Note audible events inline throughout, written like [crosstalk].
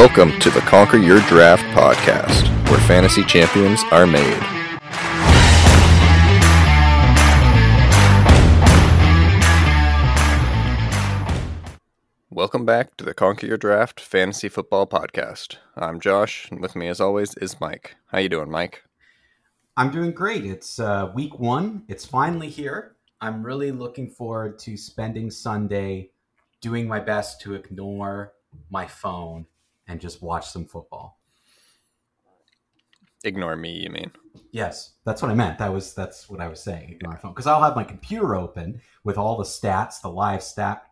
Welcome to the Conquer Your Draft podcast, where fantasy champions are made. Welcome back to the Conquer Your Draft fantasy football podcast. I'm Josh, and with me, as always, is Mike. How you doing, Mike? I'm doing great. It's uh, week one. It's finally here. I'm really looking forward to spending Sunday doing my best to ignore my phone and just watch some football. Ignore me, you mean? Yes, that's what I meant. That was that's what I was saying. Ignore my phone because I'll have my computer open with all the stats, the live stat,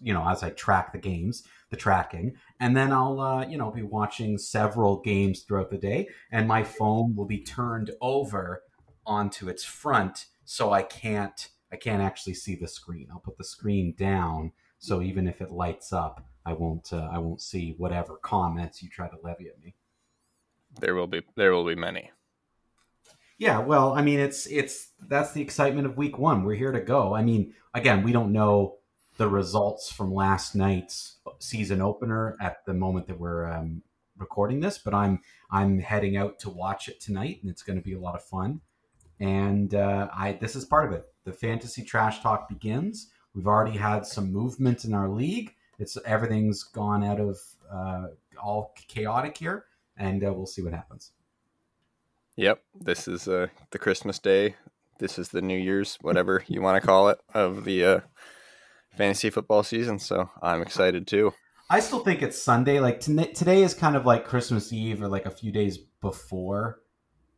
you know, as I track the games, the tracking, and then I'll uh, you know be watching several games throughout the day, and my phone will be turned over onto its front, so I can't I can't actually see the screen. I'll put the screen down, so even if it lights up, I won't uh, I won't see whatever comments you try to levy at me. There will be there will be many. Yeah, well, I mean, it's it's that's the excitement of week one. We're here to go. I mean, again, we don't know the results from last night's season opener at the moment that we're um, recording this, but I'm I'm heading out to watch it tonight, and it's going to be a lot of fun. And uh, I this is part of it. The fantasy trash talk begins. We've already had some movement in our league it's everything's gone out of uh, all chaotic here, and uh, we'll see what happens. Yep, this is uh, the Christmas day. This is the New Year's, whatever you want to call it, of the uh, fantasy football season. So I'm excited too. I still think it's Sunday. Like t- today is kind of like Christmas Eve or like a few days before,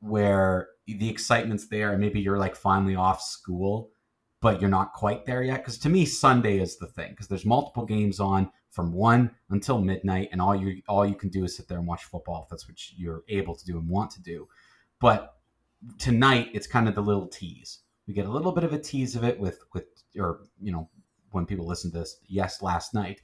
where the excitement's there, and maybe you're like finally off school but you're not quite there yet. Because to me, Sunday is the thing because there's multiple games on from one until midnight, and all you all you can do is sit there and watch football if that's what you're able to do and want to do. But tonight, it's kind of the little tease. We get a little bit of a tease of it with with or you know when people listen to this, yes, last night.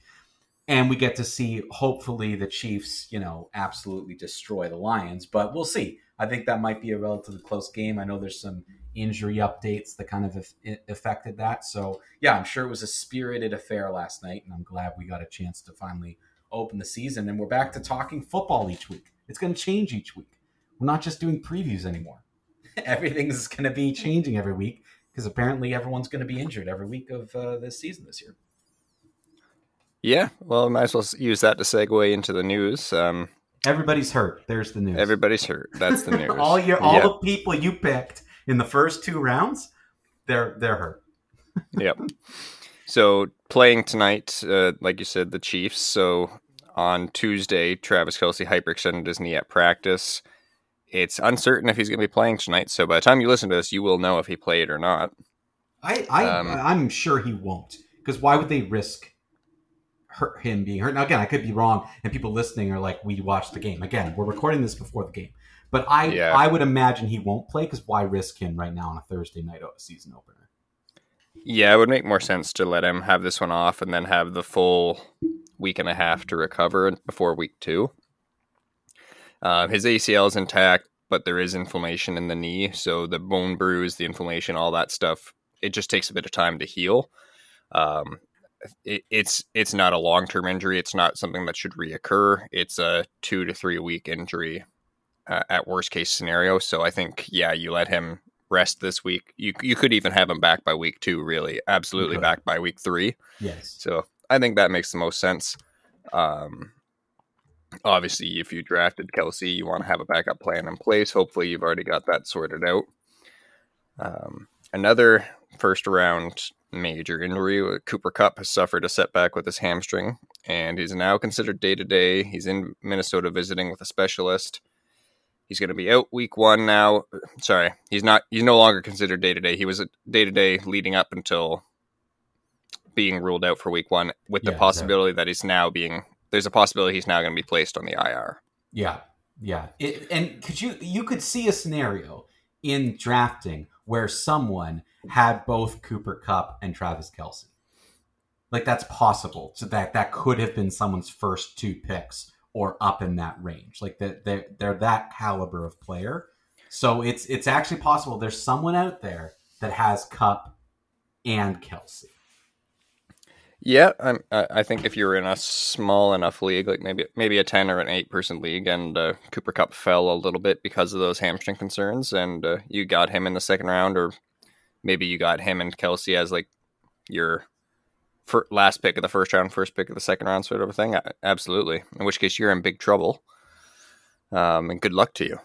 And we get to see, hopefully, the Chiefs, you know, absolutely destroy the Lions. But we'll see. I think that might be a relatively close game. I know there's some injury updates that kind of affected that. So yeah, I'm sure it was a spirited affair last night, and I'm glad we got a chance to finally open the season. And we're back to talking football each week. It's going to change each week. We're not just doing previews anymore. [laughs] Everything's going to be changing every week because apparently everyone's going to be injured every week of uh, this season this year. Yeah, well, I might as well use that to segue into the news. Um, everybody's hurt. There's the news. Everybody's hurt. That's the [laughs] news. all your all yep. the people you picked in the first two rounds, they're they're hurt. [laughs] yep. So playing tonight, uh, like you said, the Chiefs. So on Tuesday, Travis Kelce hyperextended his knee at practice. It's uncertain if he's going to be playing tonight. So by the time you listen to this, you will know if he played or not. I, I um, I'm sure he won't. Because why would they risk hurt him being hurt? Now again, I could be wrong, and people listening are like, "We watched the game." Again, we're recording this before the game. But I yeah. I would imagine he won't play because why risk him right now on a Thursday night season opener? Yeah, it would make more sense to let him have this one off and then have the full week and a half to recover before week two. Uh, his ACL is intact, but there is inflammation in the knee, so the bone bruise, the inflammation, all that stuff, it just takes a bit of time to heal. Um, it, it's it's not a long term injury. It's not something that should reoccur. It's a two to three week injury uh, at worst case scenario. So I think yeah, you let him rest this week. You you could even have him back by week two. Really, absolutely back by week three. Yes. So I think that makes the most sense. Um, obviously, if you drafted Kelce, you want to have a backup plan in place. Hopefully, you've already got that sorted out. Um, another first round major injury. Uh, Cooper Kupp has suffered a setback with his hamstring, and he's now considered day to day. He's in Minnesota visiting with a specialist. He's going to be out week one now. [clears throat] Sorry, he's not. He's no longer considered day to day. He was day to day leading up until being ruled out for week one, with the yeah, possibility that he's now being. There's a possibility he's now going to be placed on the IR. Yeah, yeah. It, and could you you could see a scenario in drafting where someone had both Cooper Kupp and Travis Kelce. Like that's possible. So that that could have been someone's first two picks or up in that range. Like that they're, they're that caliber of player. So it's it's actually possible there's someone out there that has Kupp and Kelce. Yeah, I'm, I think if you're in a small enough league, like maybe maybe a ten or an eight person league, and uh, Cooper Kupp fell a little bit because of those hamstring concerns, and uh, you got him in the second round, or maybe you got him and Kelce as like your last pick of the first round, first pick of the second round, sort of a thing. Absolutely. In which case, you're in big trouble. Um, and good luck to you.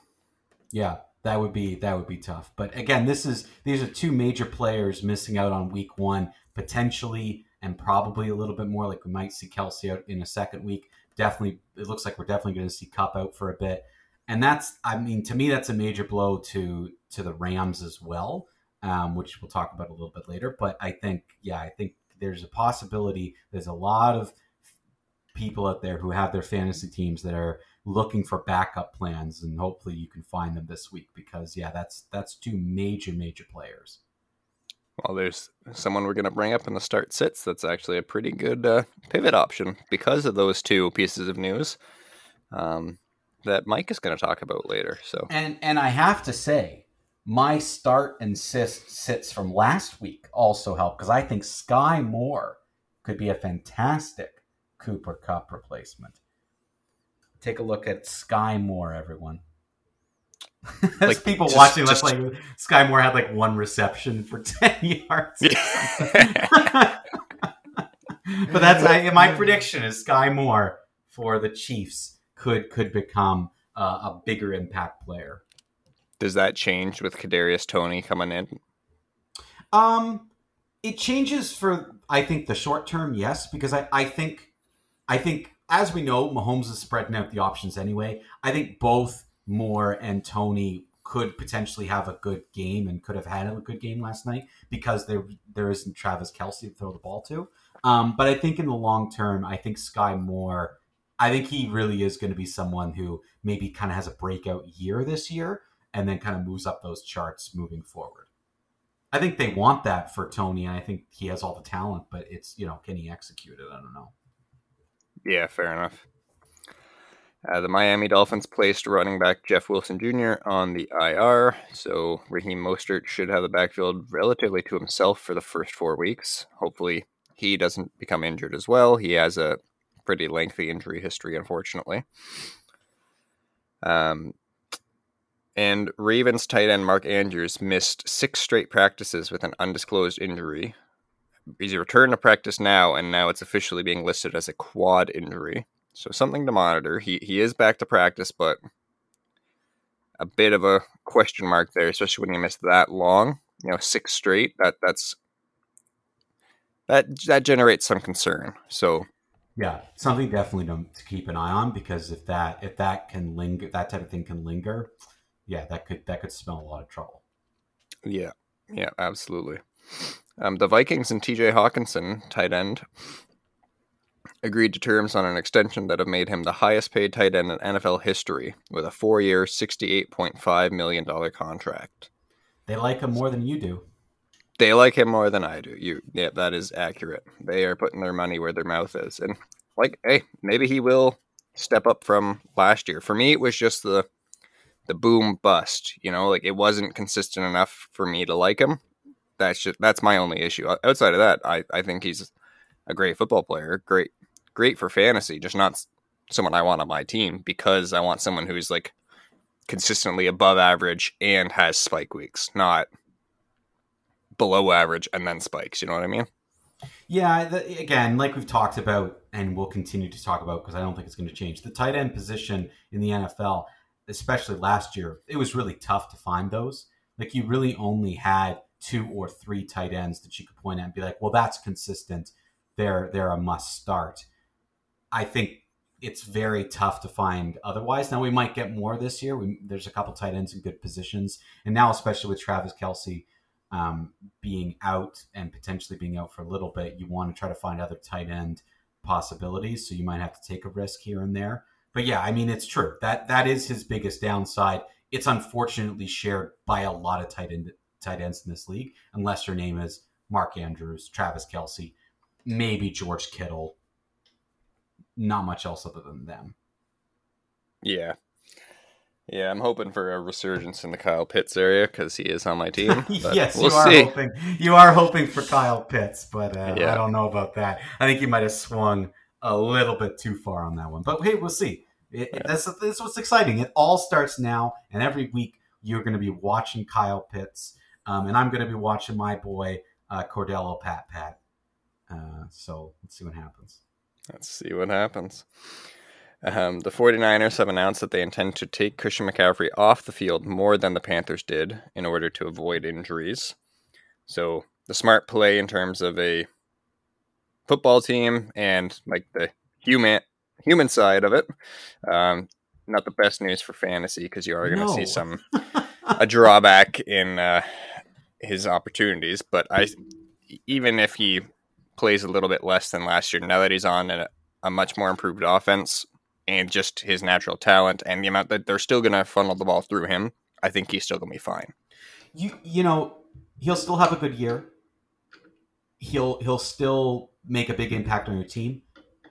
Yeah, that would be that would be tough. But again, this is these are two major players missing out on week one, potentially and probably a little bit more. Like we might see Kelce out in a second week. Definitely, it looks like we're definitely going to see Kupp out for a bit. And that's, I mean, to me, that's a major blow to to the Rams as well, um, which we'll talk about a little bit later. But I think, yeah, I think there's a possibility. There's a lot of people out there who have their fantasy teams that are looking for backup plans, and hopefully you can find them this week because yeah, that's that's two major major players. Well, there's someone we're going to bring up in the start sits that's actually a pretty good uh, pivot option because of those two pieces of news um, that Mike is going to talk about later. So and and I have to say, my start and sits sits from last week also help because I think Skyy Moore could be a fantastic Cooper Kupp replacement. Take a look at Skyy Moore, everyone. [laughs] like people just, watching, just, like Skyy Moore had like one reception for [laughs] ten yards. Yeah. [laughs] but that's I, my prediction is Skyy Moore for the Chiefs could could become uh, a bigger impact player. Does that change with Kadarius Toney coming in? Um, it changes for I think the short term, yes, because I I think I think as we know, Mahomes is spreading out the options anyway. I think both Moore and Toney could potentially have a good game and could have had a good game last night because there there isn't Travis Kelce to throw the ball to. Um, but I think in the long term, I think Skyy Moore, I think he really is going to be someone who maybe kind of has a breakout year this year and then kind of moves up those charts moving forward. I think they want that for Toney, and I think he has all the talent, but it's you know can he execute it? I don't know. Yeah, fair enough. Uh, the Miami Dolphins placed running back Jeff Wilson Jr. on the IR, so Raheem Mostert should have the backfield relatively to himself for the first four weeks. Hopefully, he doesn't become injured as well. He has a pretty lengthy injury history, unfortunately. Um, and Ravens tight end Mark Andrews missed six straight practices with an undisclosed injury. He's returned to practice now, and now it's officially being listed as a quad injury. So something to monitor. He he is back to practice, but a bit of a question mark there, especially when you miss that long. You know, six straight. That that's that that generates some concern. So yeah, something definitely to, to keep an eye on because if that if that can linger, that type of thing can linger, yeah, that could that could smell a lot of trouble. Yeah, yeah, absolutely. Um, the Vikings and T.J. Hockenson, tight end, agreed to terms on an extension that have made him the highest paid tight end in NFL history with a four year, $68.5 million contract. They like him more than you do. They like him more than I do. You, yeah, that is accurate. They are putting their money where their mouth is, and like, hey, maybe he will step up from last year. For me, it was just the the boom bust. You know, like it wasn't consistent enough for me to like him. That's just that's my only issue. Outside of that, I I think he's a great football player, great great for fantasy, just not someone I want on my team because I want someone who's like consistently above average and has spike weeks, not below average and then spikes. You know what I mean? Yeah. The, again, like we've talked about and we'll continue to talk about because I don't think it's going to change. The tight end position in the NFL, especially last year, it was really tough to find those. Like you really only had two or three tight ends that you could point at and be like, well, that's consistent. They're they're a must start. I think it's very tough to find otherwise. Now we might get more this year. We, there's a couple tight ends in good positions, and now especially with Travis Kelce um, being out and potentially being out for a little bit, you want to try to find other tight end possibilities. So you might have to take a risk here and there. But yeah, I mean it's true that that is his biggest downside. It's unfortunately shared by a lot of tight end tight ends in this league, unless your name is Mark Andrews, Travis Kelce, maybe George Kittle, not much else other than them. Yeah. Yeah, I'm hoping for a resurgence in the Kyle Pitts area because he is on my team. [laughs] yes, we'll you are see. hoping. You are hoping for Kyle Pitts, but uh, Yeah. I don't know about that. I think you might have swung a little bit too far on that one. But hey, we'll see. It, it- that's, that's what's exciting. It all starts now, and every week you're going to be watching Kyle Pitts, um, and I'm going to be watching my boy uh, Cordello Pat Pat. Uh, so let's see what happens. Let's see what happens. Um, the 49ers have announced that they intend to take Christian McCaffrey off the field more than the Panthers did in order to avoid injuries. So, the smart play in terms of a football team and like the human human side of it. Um, not the best news for fantasy because you are going to No. see some [laughs] a drawback in uh, his opportunities. But I, even if he plays a little bit less than last year, now that he's on a, a much more improved offense and just his natural talent and the amount that they're still going to funnel the ball through him, I think he's still going to be fine. you you know he'll still have a good year. He'll he'll still make a big impact on your team.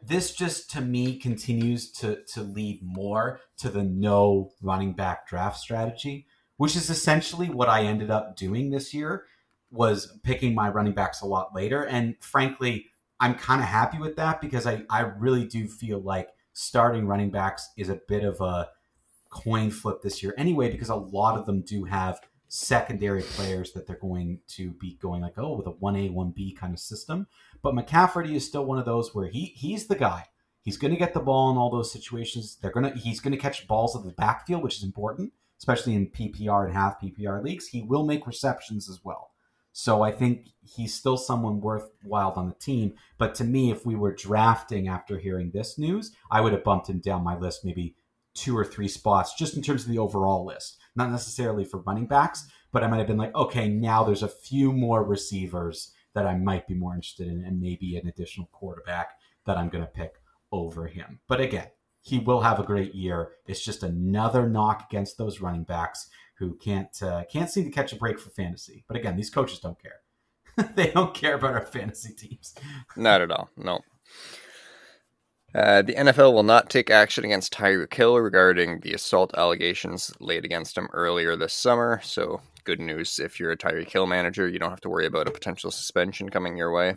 This just to me continues to to lead more to the no running back draft strategy, which is essentially what I ended up doing this year was picking my running backs a lot later and frankly I'm kind of happy with that because I I really do feel like starting running backs is a bit of a coin flip this year anyway because a lot of them do have secondary players that they're going to be going like oh with a 1A 1B kind of system. But McCaffrey is still one of those where he he's the guy. He's going to get the ball in all those situations. They're going to he's going to catch balls at the backfield which is important especially in PPR and half PPR leagues. He will make receptions as well. So I think he's still someone worthwhile on the team. But to me if we were drafting after hearing this news I would have bumped him down my list maybe two or three spots just in terms of the overall list not necessarily for running backs, but I might have been like, okay, now there's a few more receivers that I might be more interested in, and maybe an additional quarterback that I'm going to pick over him. But again, he will have a great year. It's just another knock against those running backs who can't uh, can't seem to catch a break for fantasy. But again, these coaches don't care. [laughs] they don't care about our fantasy teams. Not at all. No. Uh, the NFL will not take action against Tyreek Hill regarding the assault allegations laid against him earlier this summer. So, good news if you're a Tyreek Hill manager, you don't have to worry about a potential suspension coming your way.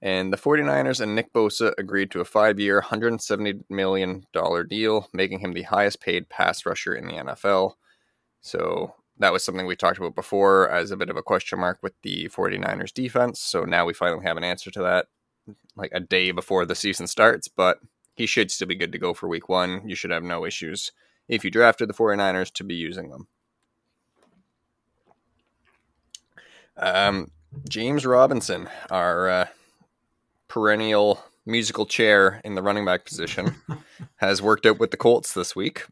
And the 49ers and Nick Bosa agreed to a five year, $170 million deal, making him the highest paid pass rusher in the NFL. So, that was something we talked about before as a bit of a question mark with the 49ers defense. So, now we finally have an answer to that like a day before the season starts, but he should still be good to go for week one. You should have no issues if you drafted the 49ers to be using them. Um, James Robinson, our uh, perennial musical chair in the running back position, [laughs] has worked out with the Colts this week.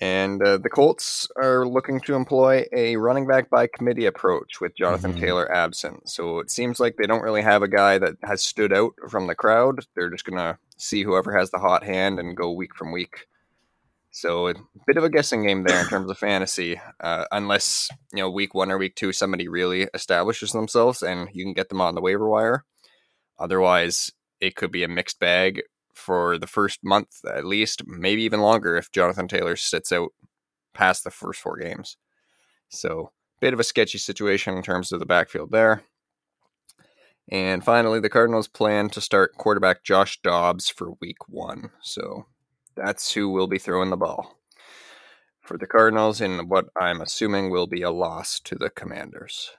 And uh, the Colts are looking to employ a running back by committee approach with Jonathan Mhm. Taylor absent. So it seems like they don't really have a guy that has stood out from the crowd. They're just going to see whoever has the hot hand and go week from week. So a bit of a guessing game there in terms of fantasy, uh, unless you know week one or week two somebody really establishes themselves and you can get them on the waiver wire. Otherwise, it could be a mixed bag for the first month at least, maybe even longer if Jonathan Taylor sits out past the first four games. So, a bit of a sketchy situation in terms of the backfield there. And finally, the Cardinals plan to start quarterback Josh Dobbs for week one. So, that's who will be throwing the ball for the Cardinals in what I'm assuming will be a loss to the Commanders.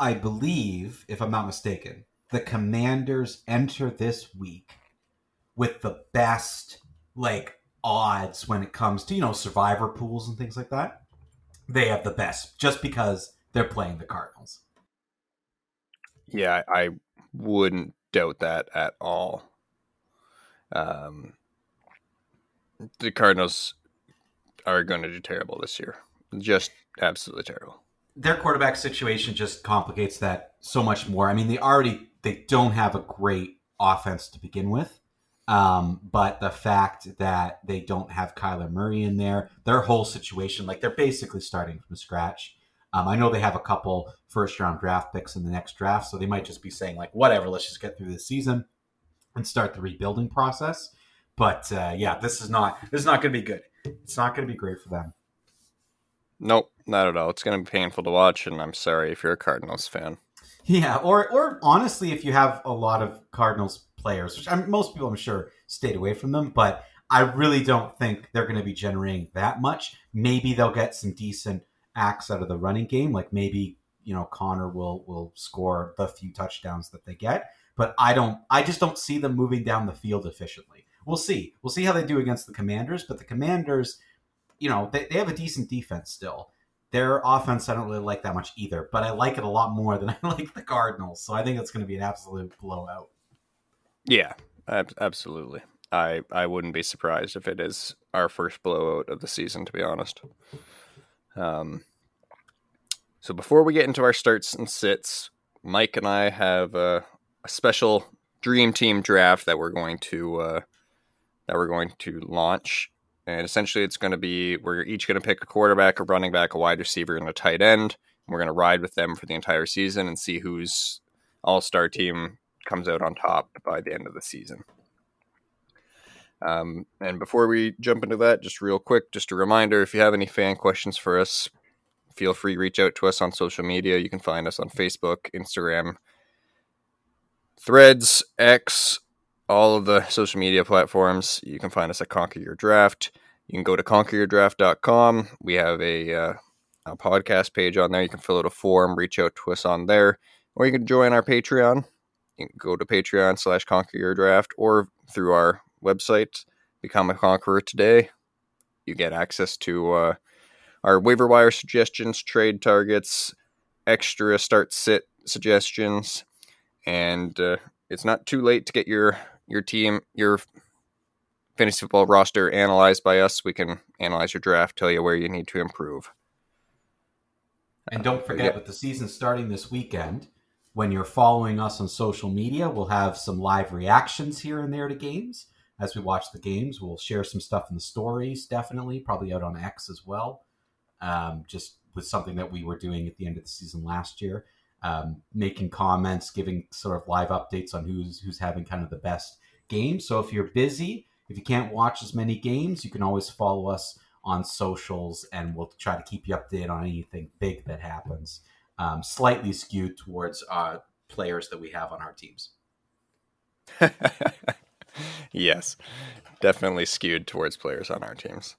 I believe, if I'm not mistaken, the Commanders enter this week with the best like odds when it comes to you know survivor pools and things like that. They have the best just because they're playing the Cardinals. Yeah, I wouldn't doubt that at all. Um, the Cardinals are going to do terrible this year. Just absolutely terrible. Their quarterback situation just complicates that so much more. I mean, they already they don't have a great offense to begin with. Um, but the fact that they don't have Kyler Murray in there, their whole situation, like they're basically starting from scratch. Um, I know they have a couple first round draft picks in the next draft, so they might just be saying like, whatever, let's just get through this season and start the rebuilding process. But uh, yeah, this is not this is not going to be good. It's not going to be great for them. Nope, not at all. It's going to be painful to watch, and I'm sorry if you're a Cardinals fan. Yeah, or or honestly, if you have a lot of Cardinals players, which I'm, most people I'm sure stayed away from them, but I really don't think they're going to be generating that much. Maybe they'll get some decent acts out of the running game, like maybe you know Conner will will score the few touchdowns that they get, but I don't. I just don't see them moving down the field efficiently. We'll see. We'll see how they do against the Commanders, but the Commanders, you know, they, they have a decent defense still. Their offense, I don't really like that much either, but I like it a lot more than [laughs] I like the Cardinals. So I think it's going to be an absolute blowout. Yeah, ab- absolutely. I I wouldn't be surprised if it is our first blowout of the season. To be honest. Um. So before we get into our starts and sits, Mike and I have a, a special dream team draft that we're going to uh, that we're going to launch and essentially, it's going to be we're each going to pick a quarterback, a running back, a wide receiver, and a tight end. And we're going to ride with them for the entire season and see whose all star team comes out on top by the end of the season. Um, and before we jump into that, just real quick, just a reminder if you have any fan questions for us, feel free to reach out to us on social media. You can find us on Facebook, Instagram, Threads, X, all of the social media platforms. You can find us at Conquer Your Draft. You can go to conqueryourdraft.com. We have a, uh, a podcast page on there. You can fill out a form, reach out to us on there, or you can join our Patreon. You can go to Patreon slash Conquer Your Draft or through our website, Become a Conqueror Today. You get access to uh, our waiver wire suggestions, trade targets, extra start sit suggestions, and uh, it's not too late to get your your team, your fantasy football roster analyzed by us. We can analyze your draft, tell you where you need to improve. And don't forget, yeah. with the season starting this weekend, when you're following us on social media, we'll have some live reactions here and there to games. As we watch the games, we'll share some stuff in the stories, definitely, probably out on X as well. Um, just with something that we were doing at the end of the season last year um, making comments, giving sort of live updates on who's who's having kind of the best game. So if you're busy, if you can't watch as many games, you can always follow us on socials, and we'll try to keep you updated on anything big that happens. Um, slightly skewed towards uh, players that we have on our teams. [laughs] yes, definitely skewed towards players on our teams.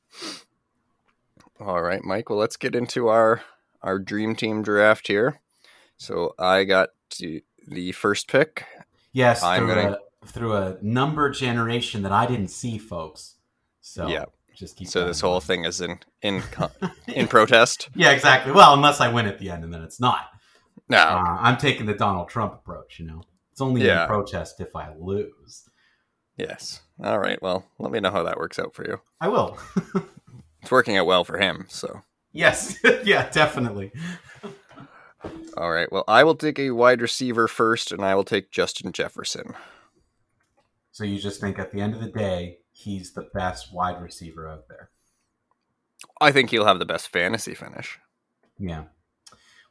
All right, Mike. Well, let's get into our our dream team draft here. So I got to the first pick. Yes, I'm through, gonna... a, through a number generation that I didn't see, folks. So yeah, just keep. So this whole thing is in in [laughs] in protest. Yeah, exactly. Well, unless I win at the end, and then it's not. No, uh, I'm taking the Donald Trump approach. You know, it's only yeah. in protest if I lose. Yes. All right. Well, let me know how that works out for you. I will. [laughs] it's working out well for him. So. Yes. [laughs] yeah. Definitely. All right. Well, I will take a wide receiver first, and I will take Justin Jefferson. So you just think at the end of the day, he's the best wide receiver out there? I think he'll have the best fantasy finish. Yeah.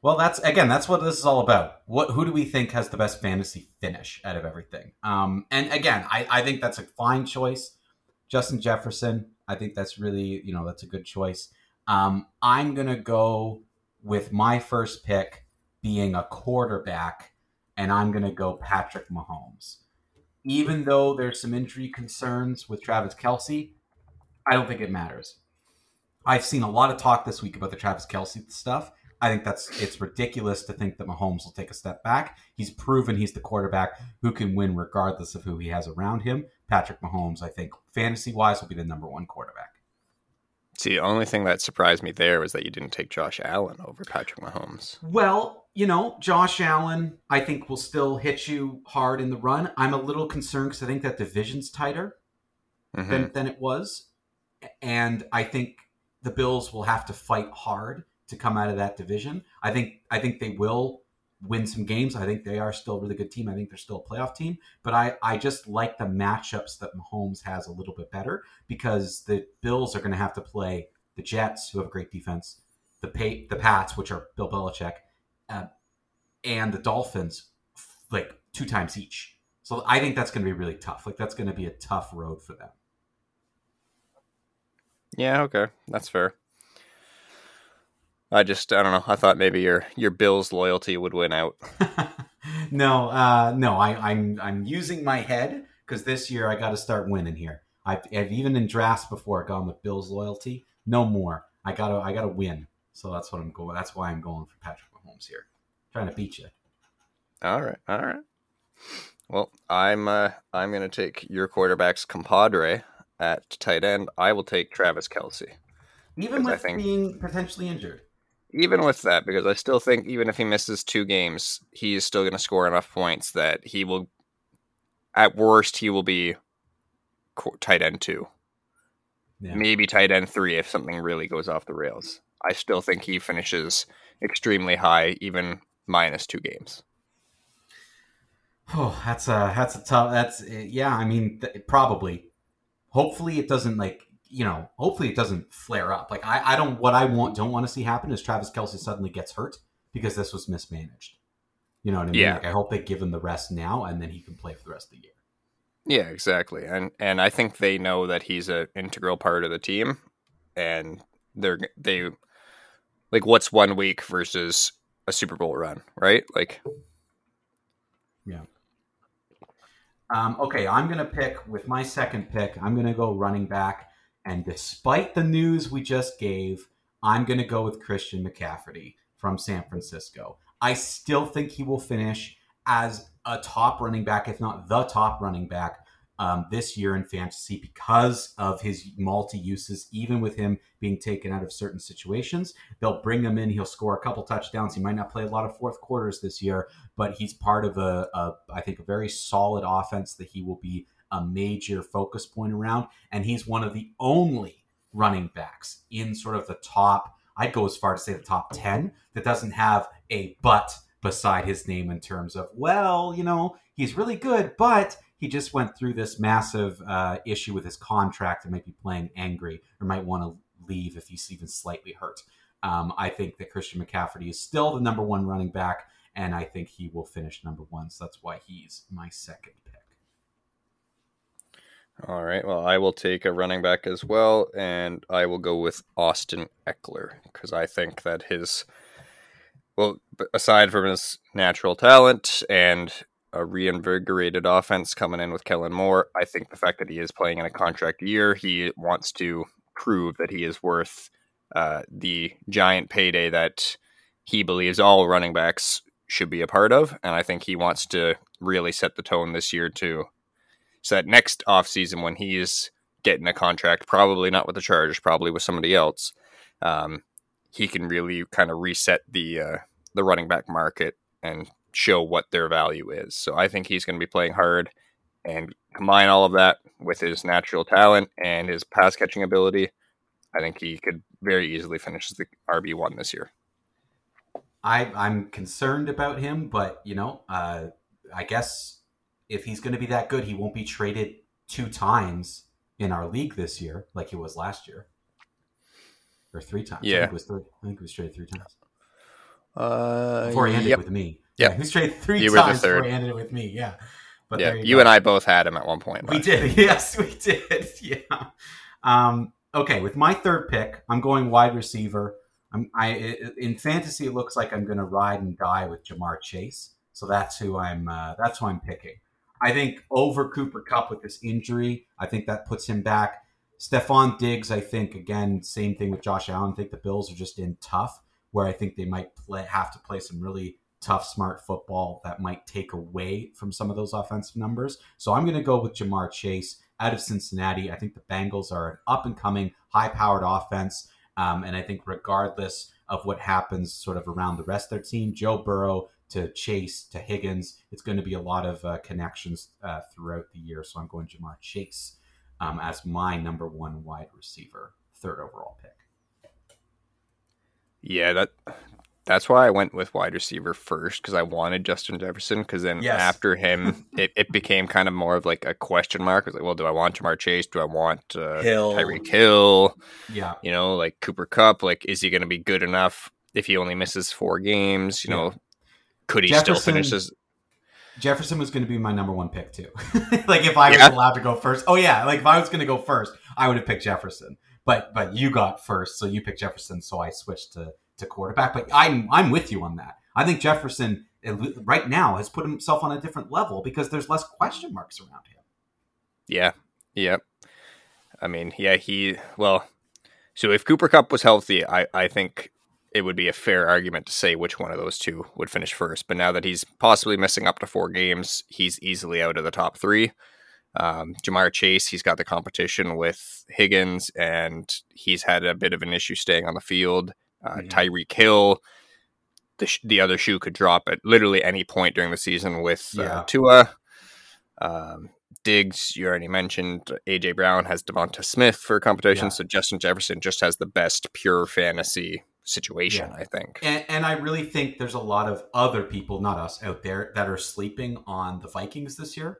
Well, that's again, that's what this is all about. What who do we think has the best fantasy finish out of everything? Um, and again, I, I think that's a fine choice. Justin Jefferson, I think that's really, you know, that's a good choice. Um, I'm gonna go with my first pick being a quarterback, and I'm going to go Patrick Mahomes. Even though there's some injury concerns with Travis Kelce, I don't think it matters. I've seen a lot of talk this week about the Travis Kelce stuff. I think that's it's ridiculous to think that Mahomes will take a step back. He's proven he's the quarterback who can win regardless of who he has around him. Patrick Mahomes, I think, fantasy wise, will be the number one quarterback. See, the only thing that surprised me there was that you didn't take Josh Allen over Patrick Mahomes. Well, you know, Josh Allen, I think will still hit you hard in the run. I'm a little concerned because I think that division's tighter mm-hmm. than, than it was. And I think the Bills will have to fight hard to come out of that division. I think I think they will win some games. I think they are still a really good team. I think they're still a playoff team. But I, I just like the matchups that Mahomes has a little bit better because the Bills are going to have to play the Jets, who have a great defense, the Pay, the Pats, which are Bill Belichick, uh, and the Dolphins, like two times each. So I think that's going to be really tough. Like that's going to be a tough road for them. Yeah, okay, that's fair. I just I don't know. I thought maybe your your Bills loyalty would win out. [laughs] no, uh, no. I, I'm I'm using my head because this year I got to start winning here. I've, I've even in drafts before gone with Bills loyalty. No more. I gotta I gotta win. So that's what I'm going. That's why I'm going for Patrick Mahomes here. trying to beat you. All right, all right. Well, I'm uh, I'm gonna take your quarterback's compadre at tight end. I will take Travis Kelce, Even with think, being potentially injured even with that, because I still think even if he misses two games, he is still going to score enough points that he will, at worst, he will be tight end two, yeah. maybe tight end three if something really goes off the rails. I still think he finishes extremely high, even minus two games. Oh, that's a that's a tough. That's yeah. I mean, th- probably. Hopefully, it doesn't like you know, hopefully it doesn't flare up. Like I, I don't what I want don't want to see happen is Travis Kelce suddenly gets hurt because this was mismanaged. You know what I mean? Yeah. Like I hope they give him the rest now and then he can play for the rest of the year. Yeah, exactly. And and I think they know that he's an integral part of the team and they're they like what's one week versus a Super Bowl run, right? Like Yeah. Um, okay, I'm going to pick with my second pick. I'm going to go running back. And despite the news we just gave, I'm going to go with Christian McCaffrey from San Francisco. I still think he will finish as a top running back, if not the top running back um, this year in fantasy because of his multi uses, even with him being taken out of certain situations. They'll bring him in. He'll score a couple touchdowns. He might not play a lot of fourth quarters this year, but he's part of a, a I think, a very solid offense that he will be a major focus point around. And he's one of the only running backs in sort of the top, I'd go as far to say the top 10, that doesn't have a but beside his name in terms of, well, you know, he's really good, but he just went through this massive uh, issue with his contract and might be playing angry or might want to leave if he's even slightly hurt. Um, I think that Christian McCaffrey is still the number one running back, and I think he will finish number one. So that's why he's my second pick. all right. Well, I will take a running back as well, and I will go with Austin Ekeler because I think that his, well, aside from his natural talent and a reinvigorated offense coming in with Kellen Moore, I think the fact that he is playing in a contract year, he wants to prove that he is worth uh, the giant payday that he believes all running backs should be a part of, and I think he wants to really set the tone this year too. so that next offseason when he's getting a contract, probably not with the Chargers, probably with somebody else, um, he can really kind of reset the uh, the running back market and show what their value is. So I think he's going to be playing hard and combine all of that with his natural talent and his pass catching ability. I think he could very easily finish the RB one this year. I, I'm concerned about him, but you know, uh, I guess if he's going to be that good, he won't be traded two times in our league this year, like he was last year, or three times. Yeah, I think it was, three, I think he was traded three times. Uh, before he ended yep. with me. Yeah, he was traded three you times before he ended it with me. Yeah, but yeah, you, you and I both had him at one point. We did. [laughs] Yes, we did. [laughs] Yeah. Um, okay, with my third pick, I'm going wide receiver. I'm, I in fantasy, it looks like I'm going to ride and die with Ja'Marr Chase. So that's who I'm. Uh, that's who I'm picking. I think over Cooper Kupp with this injury, I think that puts him back. Stefon Diggs, I think again, same thing with Josh Allen. I think the Bills are just in tough, where I think they might play, have to play some really tough, smart football that might take away from some of those offensive numbers. So I'm going to go with Ja'Marr Chase out of Cincinnati. I think the Bengals are an up and coming, high powered offense. Um, and I think regardless of what happens sort of around the rest of their team, Joe Burrow to Chase to Higgins. It's going to be a lot of uh, connections uh, throughout the year. So I'm going Ja'Marr Chase um, as my number one wide receiver, third overall pick. Yeah, that that's why I went with wide receiver first because I wanted Justin Jefferson. Because then yes. after him, [laughs] it, it became kind of more of like a question mark. I was like, well, do I want Ja'Marr Chase? Do I want uh, Hill. Tyreek Hill? Yeah, you know, like Cooper Kupp. Like, is he going to be good enough if he only misses four games? You yeah. know, could he Jefferson, still finish his? Jefferson was going to be my number one pick too. [laughs] like if I was allowed to go first, oh yeah, like if I was going to go first, I would have picked Jefferson. but but you got first, so you picked Jefferson, so I switched to to quarterback. But I'm I'm with you on that. I think Jefferson right now has put himself on a different level because there's less question marks around him. Yeah. Yeah. I mean, yeah, he well, so if Cooper Kupp was healthy, I I think it would be a fair argument to say which one of those two would finish first. But now that he's possibly missing up to four games, he's easily out of the top three. Um, Ja'Marr Chase, he's got the competition with Higgins, and he's had a bit of an issue staying on the field. Uh, mm-hmm. Tyreek Hill, the, sh- the other shoe could drop at literally any point during the season with uh, yeah. Tua. Um, Diggs, you already mentioned. AJ Brown has DeVonta Smith for competition, yeah. so Justin Jefferson just has the best pure fantasy situation, yeah. I think. And, and, I really think there's a lot of other people, not us, out there that are sleeping on the Vikings this year,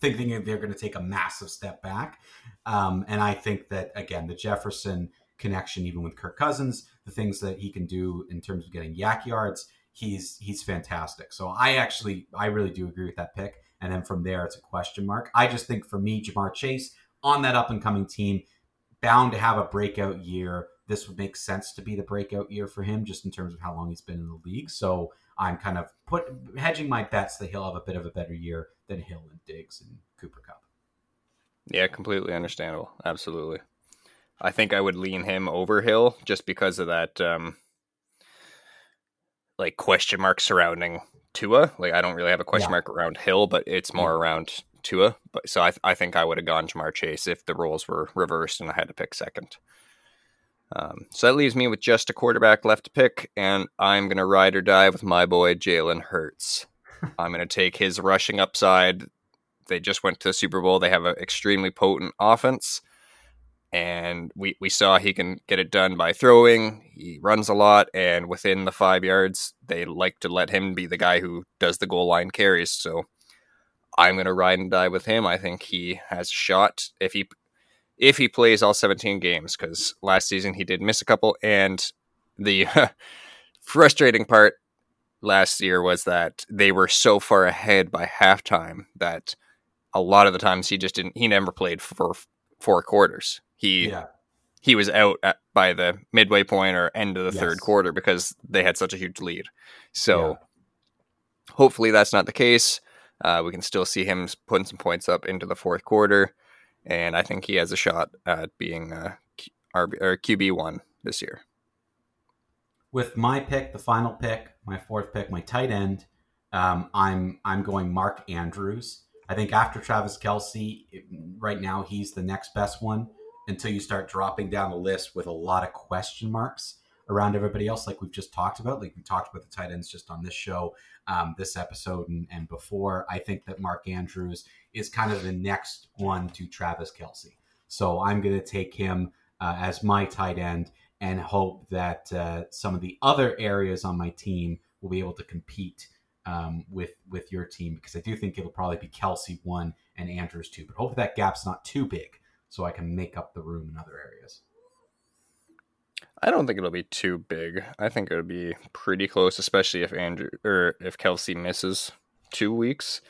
thinking they're going to take a massive step back. Um, and I think that, again, the Jefferson connection, even with Kirk Cousins, the things that he can do in terms of getting YAC yards, he's he's fantastic. So I actually, I really do agree with that pick. And then from there, it's a question mark. I just think for me, Ja'Marr Chase on that up and coming team, bound to have a breakout year this would make sense to be the breakout year for him, just in terms of how long he's been in the league. So I'm kind of put hedging my bets that he'll have a bit of a better year than Hill and Diggs and Cooper Kupp. Yeah, completely understandable. Absolutely. I think I would lean him over Hill just because of that um like question mark surrounding Tua. Like I don't really have a question yeah. mark around Hill, but it's more yeah. around Tua. But so I, I think I would have gone Ja'Marr Chase if the roles were reversed and I had to pick second. Um, so that leaves me with just a quarterback left to pick, and I'm going to ride or die with my boy Jalen Hurts. [laughs] I'm going to take his rushing upside. They just went to the Super Bowl. They have an extremely potent offense, and we, we saw he can get it done by throwing. He runs a lot, and within the five yards, they like to let him be the guy who does the goal line carries. So I'm going to ride and die with him. I think he has a shot. If he if he plays all 17 games because last season he did miss a couple. And the [laughs] frustrating part last year was that they were so far ahead by halftime that a lot of the times he just didn't, he never played for four quarters. He, yeah. he was out at, by the midway point or end of the yes. third quarter because they had such a huge lead. So yeah. hopefully that's not the case. Uh, we can still see him putting some points up into the fourth quarter and I think he has a shot at being RB, or QB one this year. With my pick, the final pick, my fourth pick, my tight end, um, I'm I'm going Mark Andrews. I think after Travis Kelce, right now he's the next best one until you start dropping down the list with a lot of question marks around everybody else, like we've just talked about. Like we talked about the tight ends just on this show, um, this episode, and, and before. I think that Mark Andrews is kind of the next one to Travis Kelce. So I'm going to take him uh, as my tight end and hope that uh, some of the other areas on my team will be able to compete um, with with your team because I do think it'll probably be Kelce one and Andrews two. But hopefully that gap's not too big so I can make up the room in other areas. I don't think it'll be too big. I think it'll be pretty close, especially if Andrew or if Kelce misses two weeks.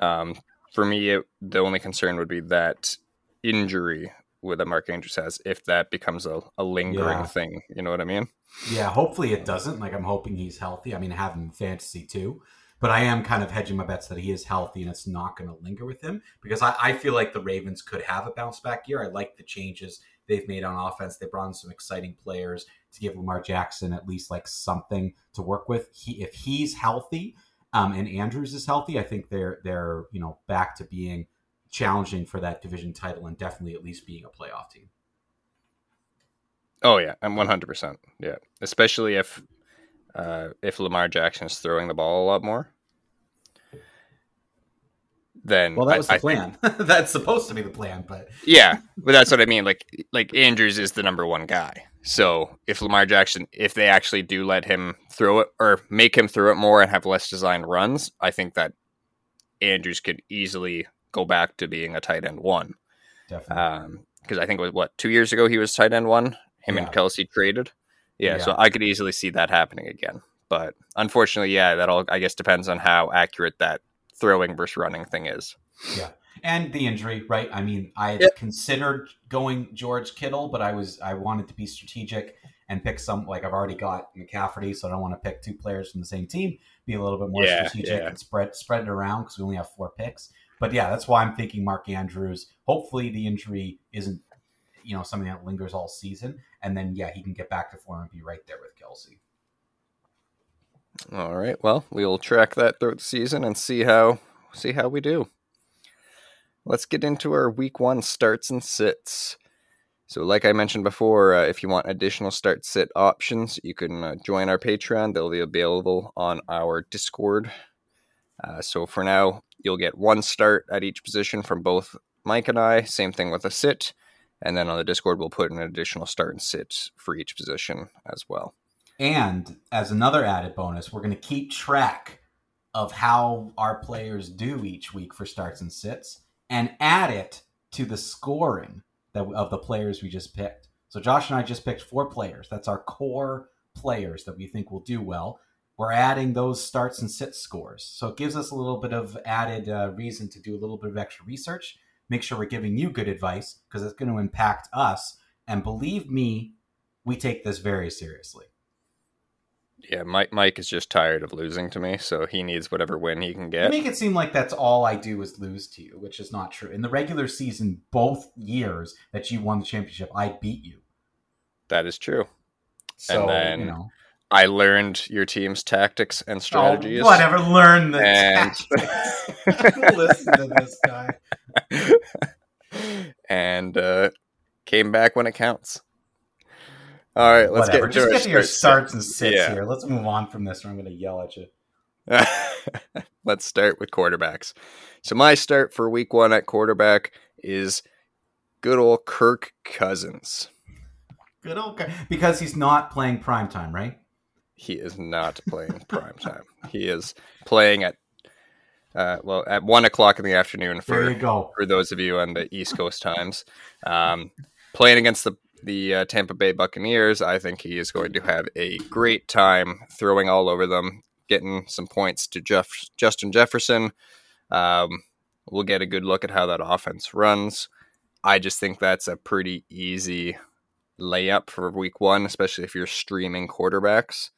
Um, for me, it, the only concern would be that injury with that Mark Andrews has, if that becomes a, a lingering yeah. thing. You know what I mean? Yeah, hopefully it doesn't. Like I'm hoping he's healthy. I mean, I have him fantasy too, but I am kind of hedging my bets that he is healthy and it's not going to linger with him because I, I feel like the Ravens could have a bounce back year. I like the changes they've made on offense. They brought in some exciting players to give Lamar Jackson at least like something to work with. He, if he's healthy um, and Andrews is healthy, I think they're they're you know back to being challenging for that division title and definitely at least being a playoff team. Oh yeah, I'm 100. percent Yeah, especially if uh, if Lamar Jackson is throwing the ball a lot more. Then well, that was I, the plan. Think, [laughs] that's supposed to be the plan, but [laughs] yeah, but that's what I mean. Like like Andrews is the number one guy. So if Lamar Jackson, if they actually do let him throw it or make him throw it more and have less designed runs, I think that Andrews could easily go back to being a tight end one. Definitely. Because um, I think it was what two years ago he was tight end one. Him yeah. and Kelce traded. Yeah, yeah, so I could easily see that happening again. But unfortunately, yeah, that all I guess depends on how accurate that throwing versus running thing is. Yeah. and the injury, right? I mean, I Yep. considered going George Kittle, but I was I wanted to be strategic and pick some like I've already got McCaffrey, so I don't want to pick two players from the same team. Be a little bit more Yeah, strategic yeah. and spread spread it around because we only have four picks. But yeah, that's why I'm thinking Mark Andrews. Hopefully, the injury isn't you know something that lingers all season, and then yeah, he can get back to form and be right there with Kelce. All right. Well, we'll track that throughout the season and see how see how we do. Let's get into our week one starts and sits. So, like I mentioned before, uh, if you want additional start sit options, you can uh, join our Patreon. They'll be available on our Discord. Uh, so, for now, you'll get one start at each position from both Mike and I. Same thing with a sit. And then on the Discord, we'll put an additional start and sit for each position as well. And as another added bonus, we're going to keep track of how our players do each week for starts and sits and add it to the scoring that of the players we just picked. So Josh and I just picked four players. That's our core players that we think will do well. We're adding those starts and sits scores. So it gives us a little bit of added uh, reason to do a little bit of extra research. Make sure we're giving you good advice because it's going to impact us. And believe me, we take this very seriously. Yeah, Mike Mike is just tired of losing to me, so he needs whatever win he can You get. make it seem like that's all I do is lose to you, which is not true. In the regular season, both years that you won the championship, I beat you. That is true. So then you know, I learned your team's tactics and oh, strategies. Oh, whatever. Learn the And tactics. [laughs] Listen to this guy. [laughs] and uh, came back when it counts. All right, let's whatever. get Just get to your starts and sits Yeah. here. Let's move on from this, or I'm going to yell at you. [laughs] Let's start with quarterbacks. So my start for week one at quarterback is good old Kirk Cousins. Good old. Because he's not playing prime time, right? He is not playing prime time. He is playing at uh, well at one o'clock in the afternoon for for those of you on the East Coast times. Um, playing against the the uh, Tampa Bay Buccaneers, I think he is going to have a great time throwing all over them, getting some points to Jeff Justin Jefferson. Um, we'll get a good look at how that offense runs. I just think that's a pretty easy layup for week one, especially if you're streaming quarterbacks.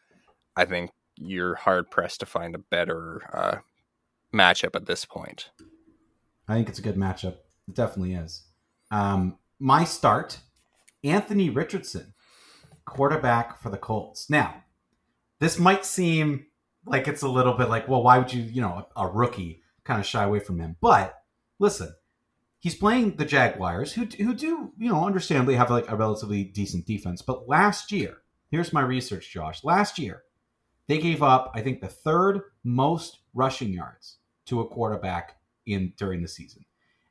I think you're hard pressed to find a better uh, matchup at this point. I think it's a good matchup. It definitely is. Um, my start, Anthony Richardson, quarterback for the Colts. Now, this might seem like it's a little bit like, well, why would you, you know, a, a rookie kind of shy away from him? But listen, he's playing the Jaguars, who who do, you know, understandably have like a relatively decent defense. But last year, here's my research, Josh. Last year, they gave up, I think, the third most rushing yards to a quarterback in during the season.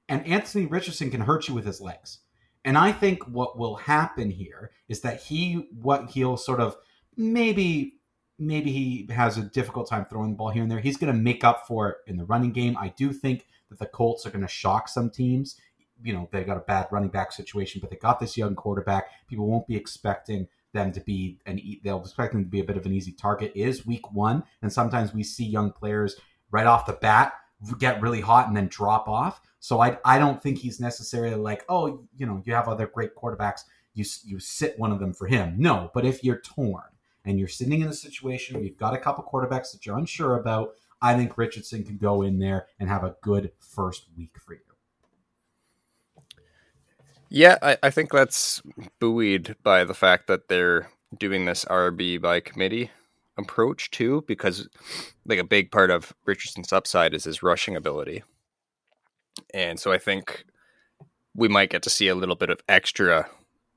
And Anthony Richardson can hurt you with his legs. And I think what will happen here is that he what he'll sort of maybe maybe he has a difficult time throwing the ball here and there. He's going to make up for it in the running game. I do think that the Colts are going to shock some teams. You know, they got a bad running back situation, but they got this young quarterback. People won't be expecting them to be an they'll expect them to be a bit of an easy target. It is week 1 and sometimes we see young players right off the bat get really hot and then drop off. So I I don't think he's necessarily like, oh, you know, you have other great quarterbacks, you you sit one of them for him. No, but if you're torn and you're sitting in a situation you've got a couple quarterbacks that you're unsure about, I think Richardson can go in there and have a good first week for you. Yeah, I, I think that's buoyed by the fact that they're doing this RB by committee approach too, because like a big part of Richardson's upside is his rushing ability. And so I think we might get to see a little bit of extra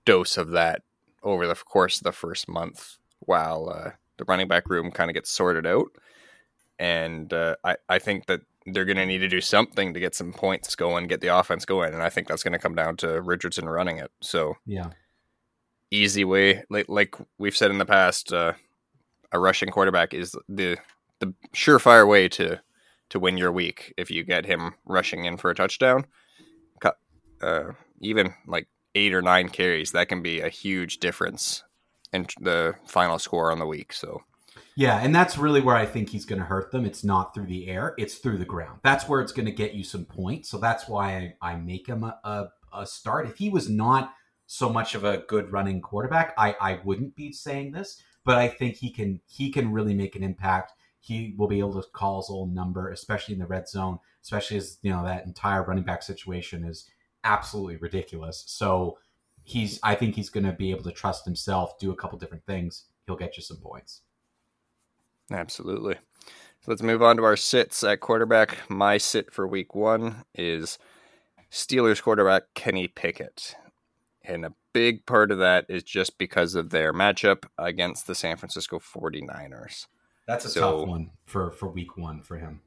dose of that over the course of the first month while uh, the running back room kind of gets sorted out. And uh, I, I think that they're going to need to do something to get some points going, get the offense going. And I think that's going to come down to Richardson running it. So Yeah. easy way, like, like we've said in the past, uh, a rushing quarterback is the the surefire way to to win your week if you get him rushing in for a touchdown. Uh, even like eight or nine carries, that can be a huge difference in the final score on the week. So Yeah, and that's really where I think he's going to hurt them. It's not through the air; it's through the ground. That's where it's going to get you some points. So that's why I, I make him a, a, a start. If he was not so much of a good running quarterback, I, I wouldn't be saying this. But I think he can he can really make an impact. He will be able to call his own number, especially in the red zone, especially as you know that entire running back situation is absolutely ridiculous. So he's I think he's going to be able to trust himself, do a couple different things. He'll get you some points. Absolutely. So let's move on to our sits at quarterback. My sit for week one is Steelers quarterback Kenny Pickett. And a big part of that is just because of their matchup against the San Francisco 49ers. That's a so, tough one for, for week one for him.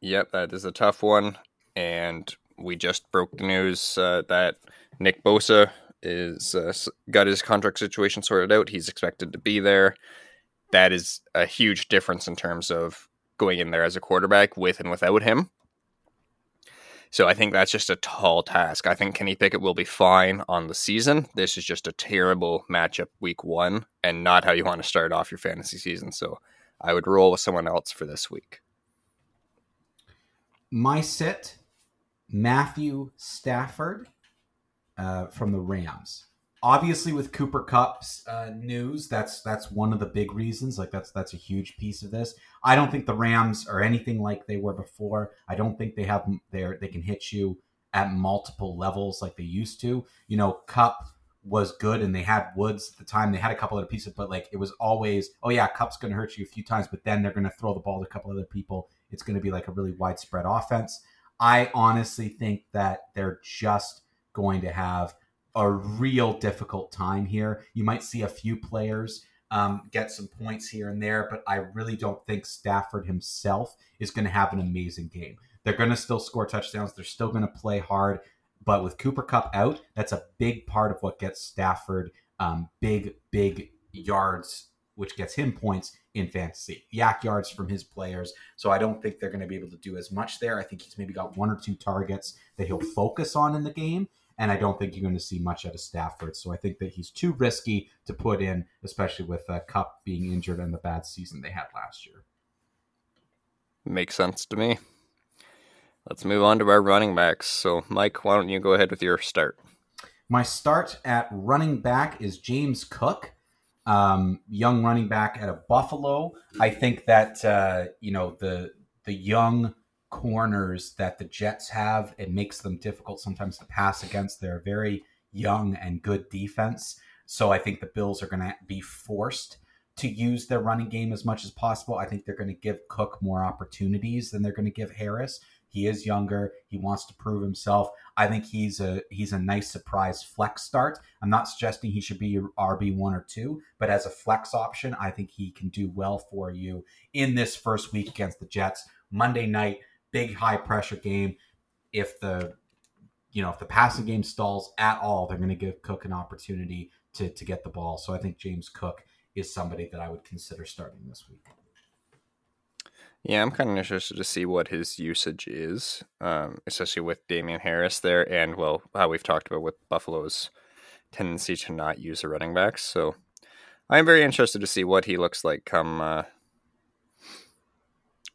Yep, that is a tough one. And we just broke the news uh, that Nick Bosa is uh, got his contract situation sorted out. He's expected to be there that is a huge difference in terms of going in there as a quarterback with and without him. So I think that's just a tall task. I think Kenny Pickett will be fine on the season. This is just a terrible matchup week one and not how you want to start off your fantasy season. So I would roll with someone else for this week. My sit, Matthew Stafford uh, from the Rams obviously with Cooper Kupp's uh, news, that's that's one of the big reasons. Like that's that's a huge piece of this. I don't think the Rams are anything like they were before. I don't think they have they they can hit you at multiple levels like they used to. You know, Cup was good and they had Woods at the time. They had a couple other pieces, but like it was always, oh yeah, Cup's going to hurt you a few times, but then they're going to throw the ball to a couple other people. It's going to be like a really widespread offense. I honestly think that they're just going to have a real difficult time here. You might see a few players um, get some points here and there, but I really don't think Stafford himself is going to have an amazing game. They're going to still score touchdowns. They're still going to play hard. But with Cooper Kupp out, that's a big part of what gets Stafford um, big, big yards, which gets him points in fantasy. YAC yards from his players. So I don't think they're going to be able to do as much there. I think he's maybe got one or two targets that he'll focus on in the game and I don't think you're going to see much out of Stafford. So I think that he's too risky to put in, especially with uh, Kupp being injured and the bad season they had last year. Makes sense to me. Let's move on to our running backs. So, Mike, why don't you go ahead with your start? My start at running back is James Cook, um, young running back at a Buffalo. I think that uh, you know the the young corners that the Jets have. It makes them difficult sometimes to pass against their very young and good defense. So I think the Bills are going to be forced to use their running game as much as possible. I think they're going to give Cook more opportunities than they're going to give Harris. He is younger. He wants to prove himself. I think he's a he's a nice surprise flex start. I'm not suggesting he should be RB one or two, but as a flex option, I think he can do well for you in this first week against the Jets. Monday night, big high pressure game. If the you know if the passing game stalls at all, they're going to give Cook an opportunity to to get the ball. So I think James Cook is somebody that I would consider starting this week. Yeah, I'm kind of interested to see what his usage is, um, especially with Damien Harris there, and well, how we've talked about with Buffalo's tendency to not use the running backs. So I'm very interested to see what he looks like come uh,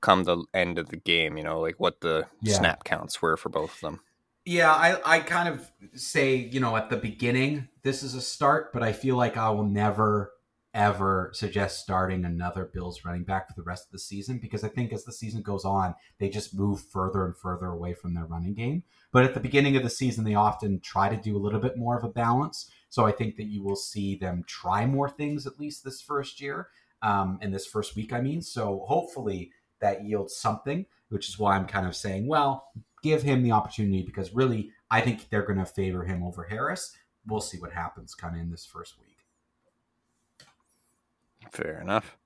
come the end of the game, you know, like what the yeah. snap counts were for both of them. Yeah, I, I kind of say, you know, at the beginning, this is a start, but I feel like I will never, ever suggest starting another Bills running back for the rest of the season because I think as the season goes on, they just move further and further away from their running game. But at the beginning of the season, they often try to do a little bit more of a balance. So I think that you will see them try more things at least this first year, um, in this first week, I mean. So hopefully that yields something, which is why I'm kind of saying, well, give him the opportunity because really, I think they're going to favor him over Harris. We'll see what happens kind of in this first week. Fair enough.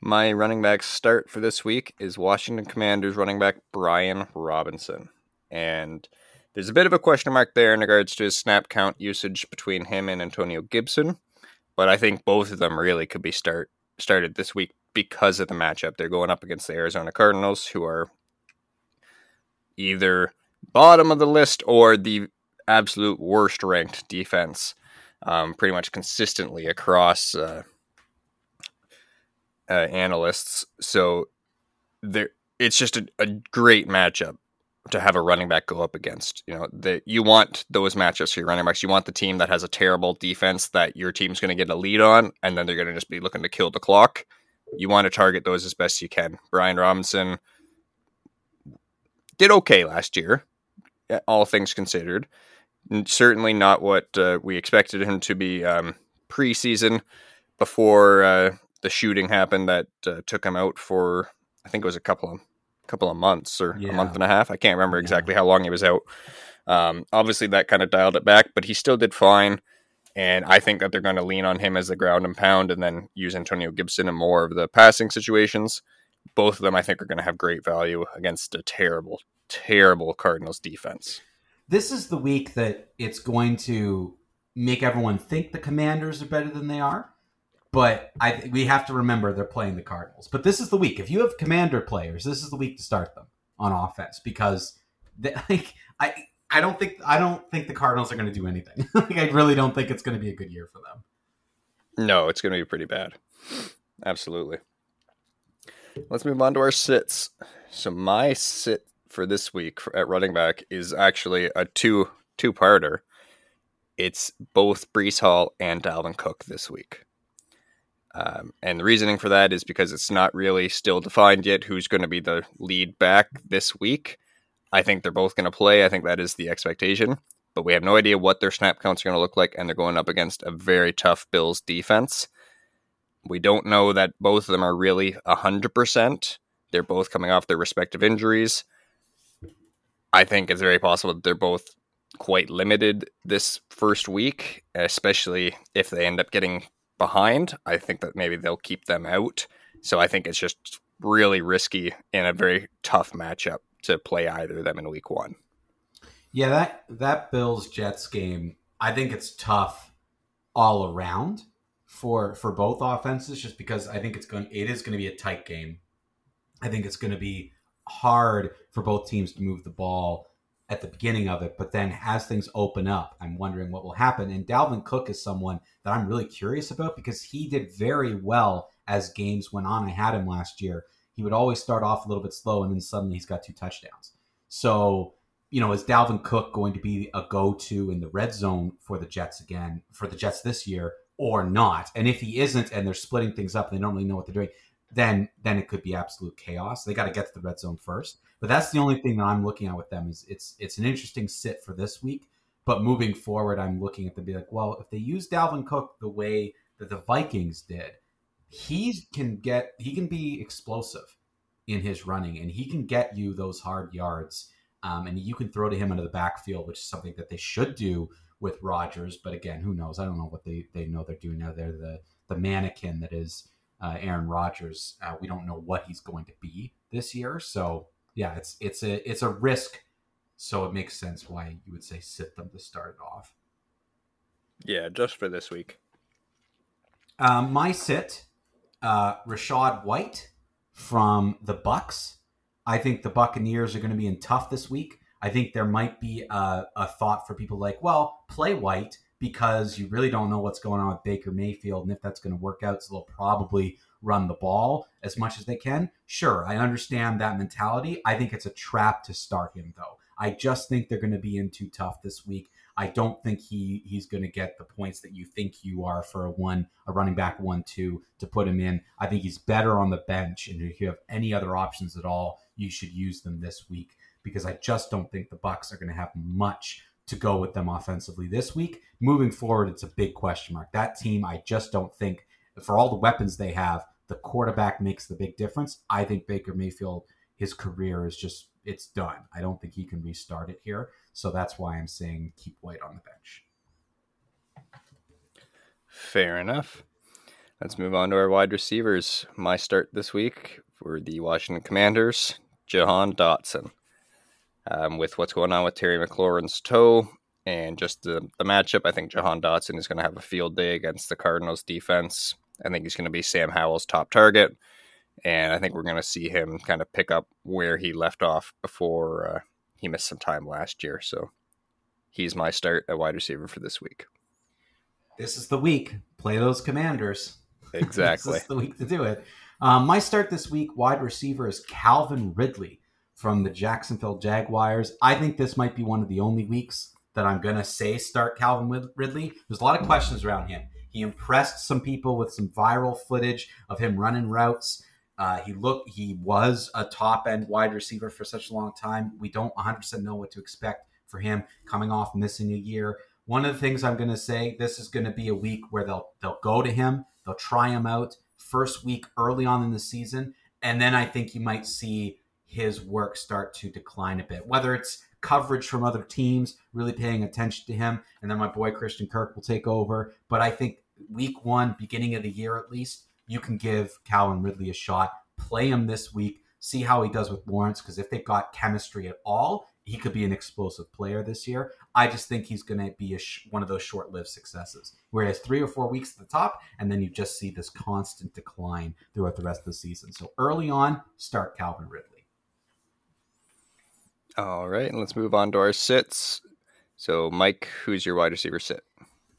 My running back start for this week is Washington Commanders running back Brian Robinson. And there's a bit of a question mark there in regards to his snap count usage between him and Antonio Gibson. But I think both of them really could be start started this week because of the matchup. They're going up against the Arizona Cardinals, who are either bottom of the list or the absolute worst ranked defense, um, pretty much consistently across uh, uh, analysts. So there, it's just a, a great matchup to have a running back go up against. You know, that you want those matchups for your running backs. You want the team that has a terrible defense that your team's going to get a lead on, and then they're going to just be looking to kill the clock. You want to target those as best you can. Brian Robinson did okay last year, all things considered. Certainly not what uh, we expected him to be um, preseason before uh, the shooting happened that uh, took him out for I think it was a couple of couple of months or yeah. a month and a half. I can't remember exactly yeah. how long he was out. Um, obviously, that kind of dialed it back, but he still did fine. And I think that they're going to lean on him as the ground and pound and then use Antonio Gibson in more of the passing situations. Both of them, I think, are going to have great value against a terrible, terrible Cardinals defense. This is the week that it's going to make everyone think the Commanders are better than they are. But I we have to remember they're playing the Cardinals. But this is the week. If you have Commander players, this is the week to start them on offense because they, [laughs] like I I don't think I don't think the Cardinals are going to do anything. [laughs] like, I really don't think it's going to be a good year for them. No, it's going to be pretty bad. Absolutely. Let's move on to our sits. So my sit for this week at running back is actually a two two parter. It's both Breece Hall and Dalvin Cook this week. Um, and the reasoning for that is because it's not really still defined yet who's going to be the lead back this week. I think they're both going to play. I think that is the expectation. But we have no idea what their snap counts are going to look like, and they're going up against a very tough Bills defense. We don't know that both of them are really 100%. They're both coming off their respective injuries. I think it's very possible that they're both quite limited this first week, especially if they end up getting behind. I think that maybe they'll keep them out. So I think it's just really risky in a very tough matchup to play either of them in week one. Yeah, that that Bills Jets game, I think it's tough all around for for both offenses just because I think it's going it is going to be a tight game. I think it's going to be hard for both teams to move the ball at the beginning of it, but then as things open up, I'm wondering what will happen. And Dalvin Cook is someone that I'm really curious about because he did very well as games went on. I had him last year. He would always start off a little bit slow and then suddenly he's got two touchdowns. So, you know, is Dalvin Cook going to be a go to in the red zone for the Jets again, for the Jets this year, or not? And if he isn't and they're splitting things up and they don't really know what they're doing, then then it could be absolute chaos. They got to get to the red zone first. But that's the only thing that I'm looking at with them is it's it's an interesting sit for this week. But moving forward, I'm looking at them be like, well, if they use Dalvin Cook the way that the Vikings did, he can get he can be explosive in his running, and he can get you those hard yards. Um, and you can throw to him into the backfield, which is something that they should do with Rodgers. But again, who knows? I don't know what they, they know they're doing now. They're the the mannequin that is uh, Aaron Rodgers. Uh, we don't know what he's going to be this year, so yeah, it's it's a it's a risk. So it makes sense why you would say sit them to start it off. Yeah, just for this week. Um, my sit, uh, Rachaad White from the Bucks. I think the Buccaneers are going to be in tough this week. I think there might be a, a thought for people like, well, play White because you really don't know what's going on with Baker Mayfield and if that's going to work out. So they'll probably run the ball as much as they can. Sure, I understand that mentality. I think it's a trap to start him, though. I just think they're going to be in too tough this week. I don't think he he's going to get the points that you think you are for a one a running back one two to put him in. I think he's better on the bench, and if you have any other options at all, you should use them this week because I just don't think the Bucks are going to have much to go with them offensively this week. Moving forward, it's a big question mark. That team, I just don't think, for all the weapons they have, the quarterback makes the big difference. I think Baker Mayfield, his career is just, it's done. I don't think he can restart it here. So that's why I'm saying keep White on the bench. Fair enough. Let's move on to our wide receivers. My start this week for the Washington Commanders, Jahan Dotson um, with what's going on with Terry McLaurin's toe and just the, the matchup. I think Jahan Dotson is going to have a field day against the Cardinals defense. I think he's going to be Sam Howell's top target. And I think we're going to see him kind of pick up where he left off before uh, he missed some time last year. So he's my start at wide receiver for this week. This is the week. Play those commanders. [laughs] Exactly. this is the week to do it. Um, my start this week, wide receiver, is Calvin Ridley from the Jacksonville Jaguars. I think this might be one of the only weeks that I'm going to say start Calvin Ridley. There's a lot of questions around him. He impressed some people with some viral footage of him running routes. Uh, he looked, he was a top end wide receiver for such a long time. We don't 100% know what to expect for him coming off missing a year. One of the things I'm going to say, this is going to be a week where they'll they'll go to him, they'll try him out first week early on in the season, and then I think you might see his work start to decline a bit. Whether it's coverage from other teams really paying attention to him, and then my boy Christian Kirk will take over. But I think week one, beginning of the year at least, you can give Calvin Ridley a shot. Play him this week. See how he does with Lawrence, because if they've got chemistry at all, he could be an explosive player this year. I just think he's going to be sh- one of those short-lived successes, where he has three or four weeks at the top, and then you just see this constant decline throughout the rest of the season. So early on, start Calvin Ridley. All right, and let's move on to our sits. So, Mike, who's your wide receiver sit?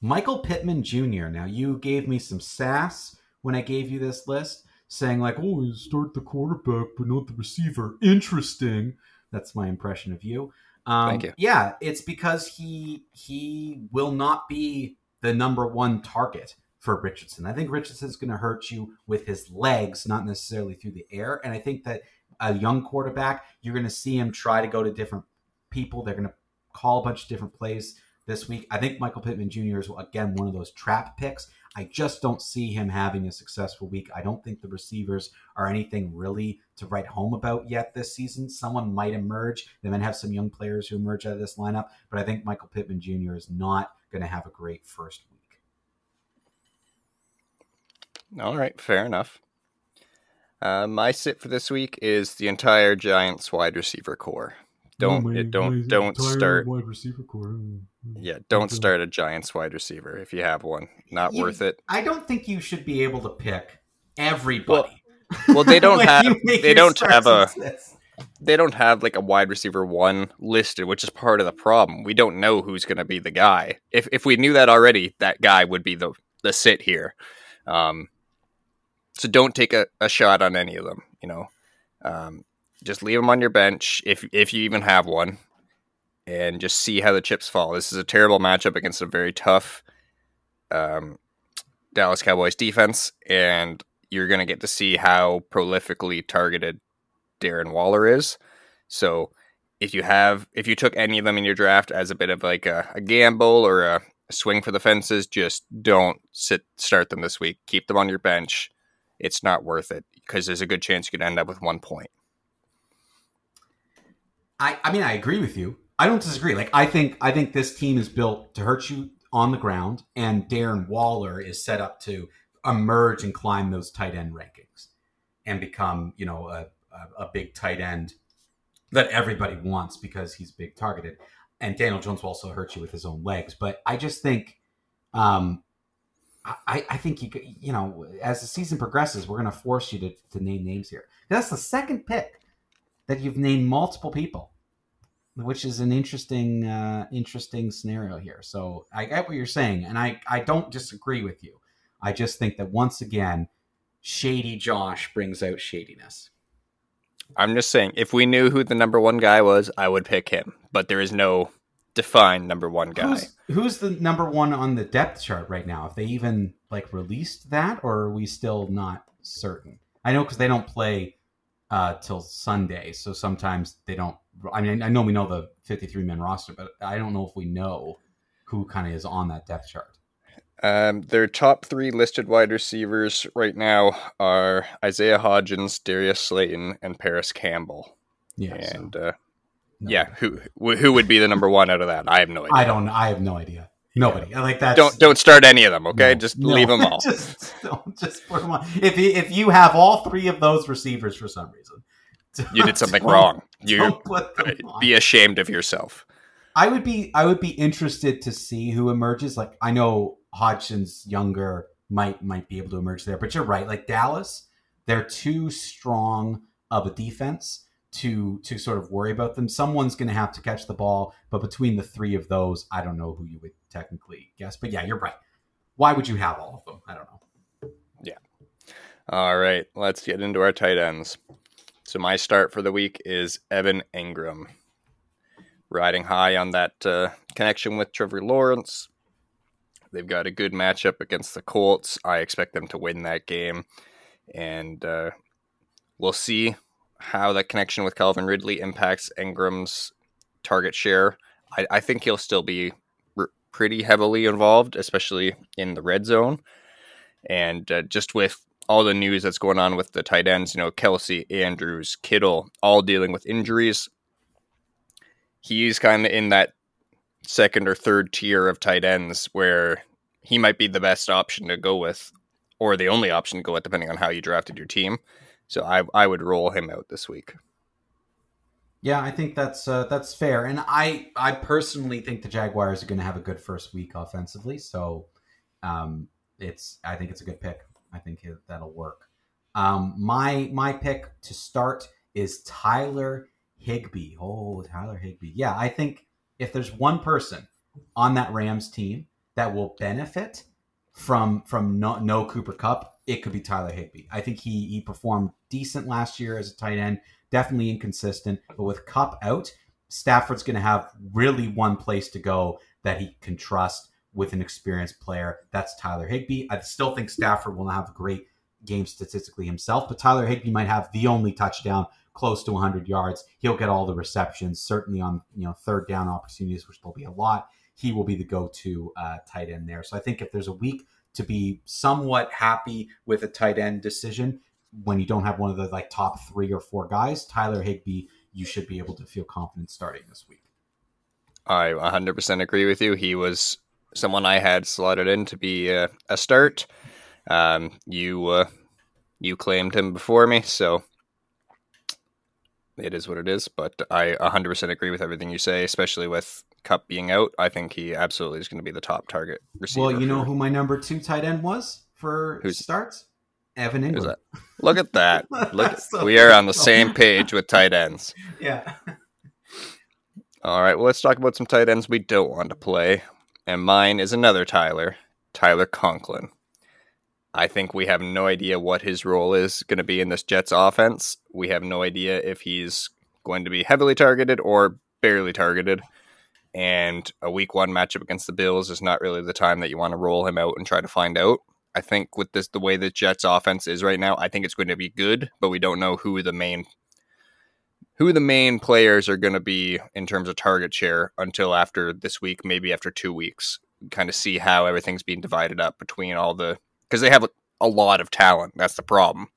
Michael Pittman Jr. Now, you gave me some sass when I gave you this list, saying like, "Oh, you start the quarterback, but not the receiver." Interesting. That's my impression of you. Um, Thank you. Yeah, it's because he he will not be the number one target for Richardson. I think Richardson's going to hurt you with his legs, not necessarily through the air. And I think that a young quarterback, you're going to see him try to go to different people. They're going to call a bunch of different plays this week. I think Michael Pittman Jr. is again one of those trap picks. I just don't see him having a successful week. I don't think the receivers are anything really to write home about yet this season. Someone might emerge. They might have some young players who emerge out of this lineup, but I think Michael Pittman Jr. is not going to have a great first week. All right, fair enough. Uh, my sit for this week is the entire Giants wide receiver corps. Don't oh, my, don't don't start wide receiver corps. Yeah, don't start a Giants wide receiver if you have one. Not you, worth it. I don't think you should be able to pick everybody. Well, well they [laughs] don't have they don't have a they don't have like a wide receiver one listed, which is part of the problem. We don't know who's going to be the guy. If if we knew that already, that guy would be the the sit here. Um, so don't take a, a shot on any of them. You know, um, just leave them on your bench if if you even have one, and just see how the chips fall. This is a terrible matchup against a very tough um, Dallas Cowboys defense, and you're going to get to see how prolifically targeted Darren Waller is. So if you have if you took any of them in your draft as a bit of like a, a gamble or a, a swing for the fences, just don't sit start them this week. Keep them on your bench it's not worth it because there's a good chance you could end up with one point. I, I mean, I agree with you. I don't disagree. Like, I think I think this team is built to hurt you on the ground, and Darren Waller is set up to emerge and climb those tight end rankings and become, you know, a, a, a big tight end that everybody wants because he's big targeted. And Daniel Jones will also hurt you with his own legs. But I just think um, I, I think you you know as the season progresses, we're going to force you to, to name names here. That's the second pick that you've named multiple people, which is an interesting uh, interesting scenario here. So I get what you're saying, and I I don't disagree with you. I just think that once again, shady Josh brings out shadiness. I'm just saying, if we knew who the number one guy was, I would pick him. But there is no defined number one guy. Who's, who's, the number one on the depth chart right now? If they even like released that, or are we still not certain? I know because they don't play uh, till Sunday, so sometimes they don't. I mean, I know we know the 53 man roster, but I don't know if we know who kind of is on that depth chart. Um, their top three listed wide receivers right now are Isaiah Hodgins, Darius Slayton, and Parris Campbell. Yeah, and so. uh, no. Yeah, who who would be the number one out of that? I have no idea. I don't. I have no idea. Nobody. I like that. Don't don't start any of them. Okay, no, just no. leave them [laughs] all. just don't just put them on. If you, if you have all three of those receivers for some reason, [laughs] you did something wrong. You uh, be ashamed of yourself. I would be. I would be interested to see who emerges. Like I know Hodgins younger might might be able to emerge there, but you're right. Like Dallas, they're too strong of a defense to to sort of worry about them. Someone's going to have to catch the ball, but between the three of those, I don't know who you would technically guess. But yeah, you're right. Why would you have all of them? I don't know. Yeah. All right, let's get into our tight ends. So my start for the week is Evan Engram, riding high on that uh, connection with Trevor Lawrence. They've got a good matchup against the Colts. I expect them to win that game, and uh, we'll see how that connection with Calvin Ridley impacts Engram's target share. I, I think he'll still be r- pretty heavily involved, especially in the red zone. And uh, just with all the news that's going on with the tight ends, you know, Kelce, Andrews, Kittle, all dealing with injuries, he's kind of in that second or third tier of tight ends where he might be the best option to go with, or the only option to go with, depending on how you drafted your team. So I I would roll him out this week. Yeah, I think that's uh, that's fair, and I I personally think the Jaguars are going to have a good first week offensively. So, um, it's I think it's a good pick. I think that'll work. Um, my my pick to start is Tyler Higbee. Oh, Tyler Higbee. Yeah, I think if there's one person on that Rams team that will benefit from from no, no Cooper Kupp, it could be Tyler Higbee. I think he he performed decent last year as a tight end definitely inconsistent. But with Kupp out, Stafford's going to have really one place to go that he can trust with an experienced player. That's Tyler Higbee. I still think Stafford will have a great game statistically himself, but Tyler Higbee might have the only touchdown close to 100 yards. He'll get all the receptions, certainly on you know third down opportunities, which will be a lot. He will be the go-to uh, tight end there. So I think if there's a week to be somewhat happy with a tight end decision, when you don't have one of the like top three or four guys, Tyler Higbee, you should be able to feel confident starting this week. I 100% agree with you. He was someone I had slotted in to be a, a start. Um, you uh, you claimed him before me, so it is what it is. But I 100% agree with everything you say, especially with Kupp being out. I think he absolutely is going to be the top target receiver. Well, you know who my number two tight end was for Who's, starts? Evan Engram. Look at that. Look, [laughs] so we are on the same page with tight ends. [laughs] Yeah. All right. Well, let's talk about some tight ends we don't want to play. And mine is another Tyler, Tyler Conklin. I think we have no idea what his role is going to be in this Jets offense. We have no idea if he's going to be heavily targeted or barely targeted. And a week one matchup against the Bills is not really the time that you want to roll him out and try to find out. I think with this the way the Jets offense is right now, I think it's going to be good, but we don't know who the main who the main players are going to be in terms of target share until after this week, maybe after 2 weeks. Kind of see how everything's being divided up between all the cuz they have a lot of talent. That's the problem.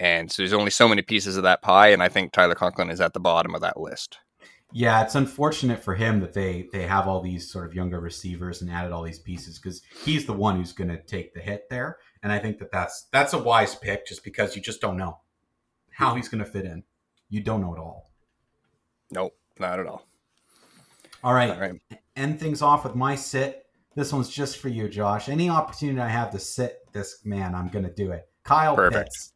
And so there's only so many pieces of that pie and I think Tyler Conklin is at the bottom of that list. Yeah, it's unfortunate for him that they they have all these sort of younger receivers and added all these pieces because he's the one who's going to take the hit there, and I think that that's that's a wise pick just because you just don't know how he's going to fit in. You don't know at all. Nope, not at all. All right, all right. end things off with my sit. This one's just for you, Josh. Any opportunity I have to sit this man, I'm going to do it. Kyle Perfect. Pitts.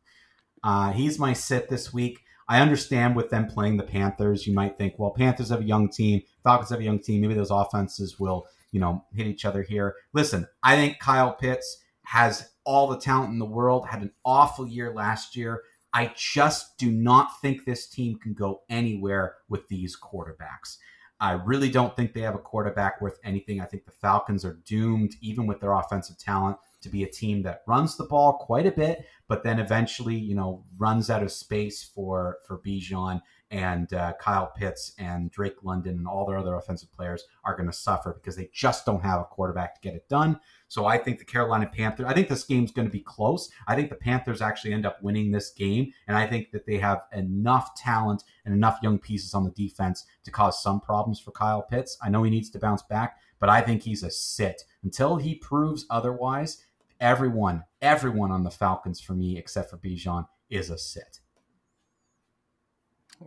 Uh, he's my sit this week. I understand with them playing the Panthers, you might think, well, Panthers have a young team, Falcons have a young team. Maybe those offenses will, you know, hit each other here. Listen, I think Kyle Pitts has all the talent in the world, had an awful year last year. I just do not think this team can go anywhere with these quarterbacks. I really don't think they have a quarterback worth anything. I think the Falcons are doomed, even with their offensive talent, to be a team that runs the ball quite a bit, but then eventually, you know, runs out of space for for Bijan and uh, Kyle Pitts and Drake London and all their other offensive players are going to suffer because they just don't have a quarterback to get it done. So I think the Carolina Panthers, I think this game's going to be close. I think the Panthers actually end up winning this game. And I think that they have enough talent and enough young pieces on the defense to cause some problems for Kyle Pitts. I know he needs to bounce back, but I think he's a sit. Until he proves otherwise, everyone, everyone on the Falcons for me, except for Bijan, is a sit.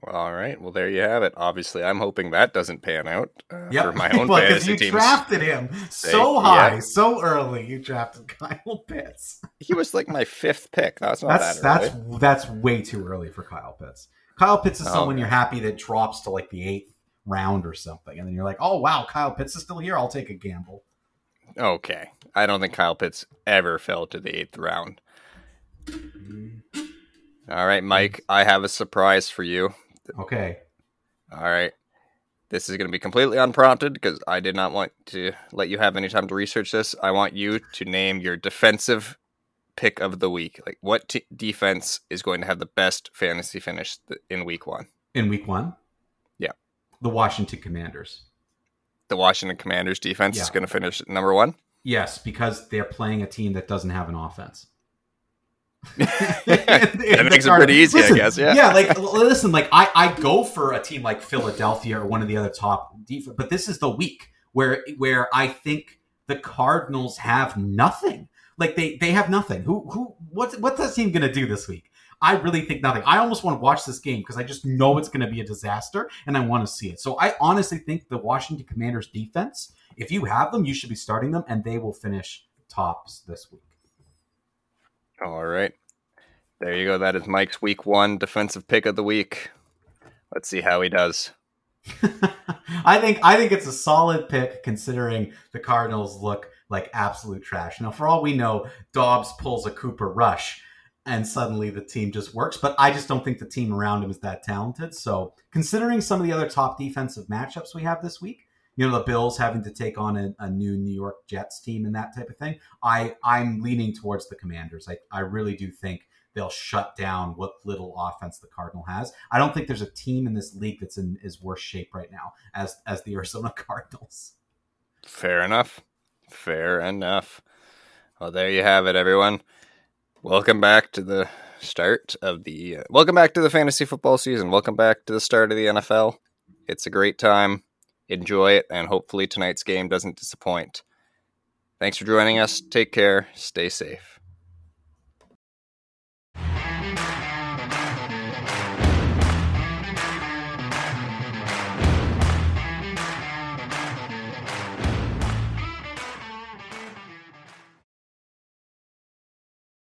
All right. Well, there you have it. Obviously, I'm hoping that doesn't pan out uh, yep. for my [laughs] own well, fantasy you teams. drafted him so high, so early. You drafted [laughs] Kyle Pitts. he was like my fifth pick. That's not that's, that early. That's that's way too early for Kyle Pitts. Kyle Pitts is oh, someone you're happy that drops to like the eighth round or something, and then you're like, oh wow, Kyle Pitts is still here. I'll take a gamble. Okay, I don't think Kyle Pitts ever fell to the eighth round. All right, Mike, I have a surprise for you. Okay. All right. This is going to be completely unprompted because I did not want to let you have any time to research this. I want you to name your defensive pick of the week. Like, what t- defense is going to have the best fantasy finish th- in week one? In week one? Yeah. The Washington Commanders. The Washington Commanders defense Yeah. is going to finish number one. Yes, because they're playing a team that doesn't have an offense. [laughs] [laughs] that makes it pretty easy, Listen, I guess. Yeah. yeah. Like, listen, like I, I go for a team like Philadelphia or one of the other top defense, but this is the week where where I think the Cardinals have nothing. Like they they have nothing. Who who what's what's that team gonna do this week? I really think nothing. I almost want to watch this game because I just know it's going to be a disaster and I want to see it. So I honestly think the Washington Commanders defense, if you have them, you should be starting them and they will finish tops this week. All right. There you go. That is Mike's week one defensive pick of the week. Let's see how he does. [laughs] I think I think it's a solid pick considering the Cardinals look like absolute trash. Now, for all we know, Dobbs pulls a Cooper Rush, and suddenly the team just works. But I just don't think the team around him is that talented. So, considering some of the other top defensive matchups we have this week, you know, the Bills having to take on a, a new New York Jets team and that type of thing, I I'm leaning towards the Commanders. I I really do think they'll shut down what little offense the Cardinal has. I don't think there's a team in this league that's in as worse shape right now as as the [laughs] Arizona Cardinals. Fair enough. Fair enough. Well, there you have it, everyone. Welcome back to the start of the. Uh, welcome back to the fantasy football season. Welcome back to the start of the NFL. It's a great time. Enjoy it, and hopefully tonight's game doesn't disappoint. Thanks for joining us. Take care. Stay safe.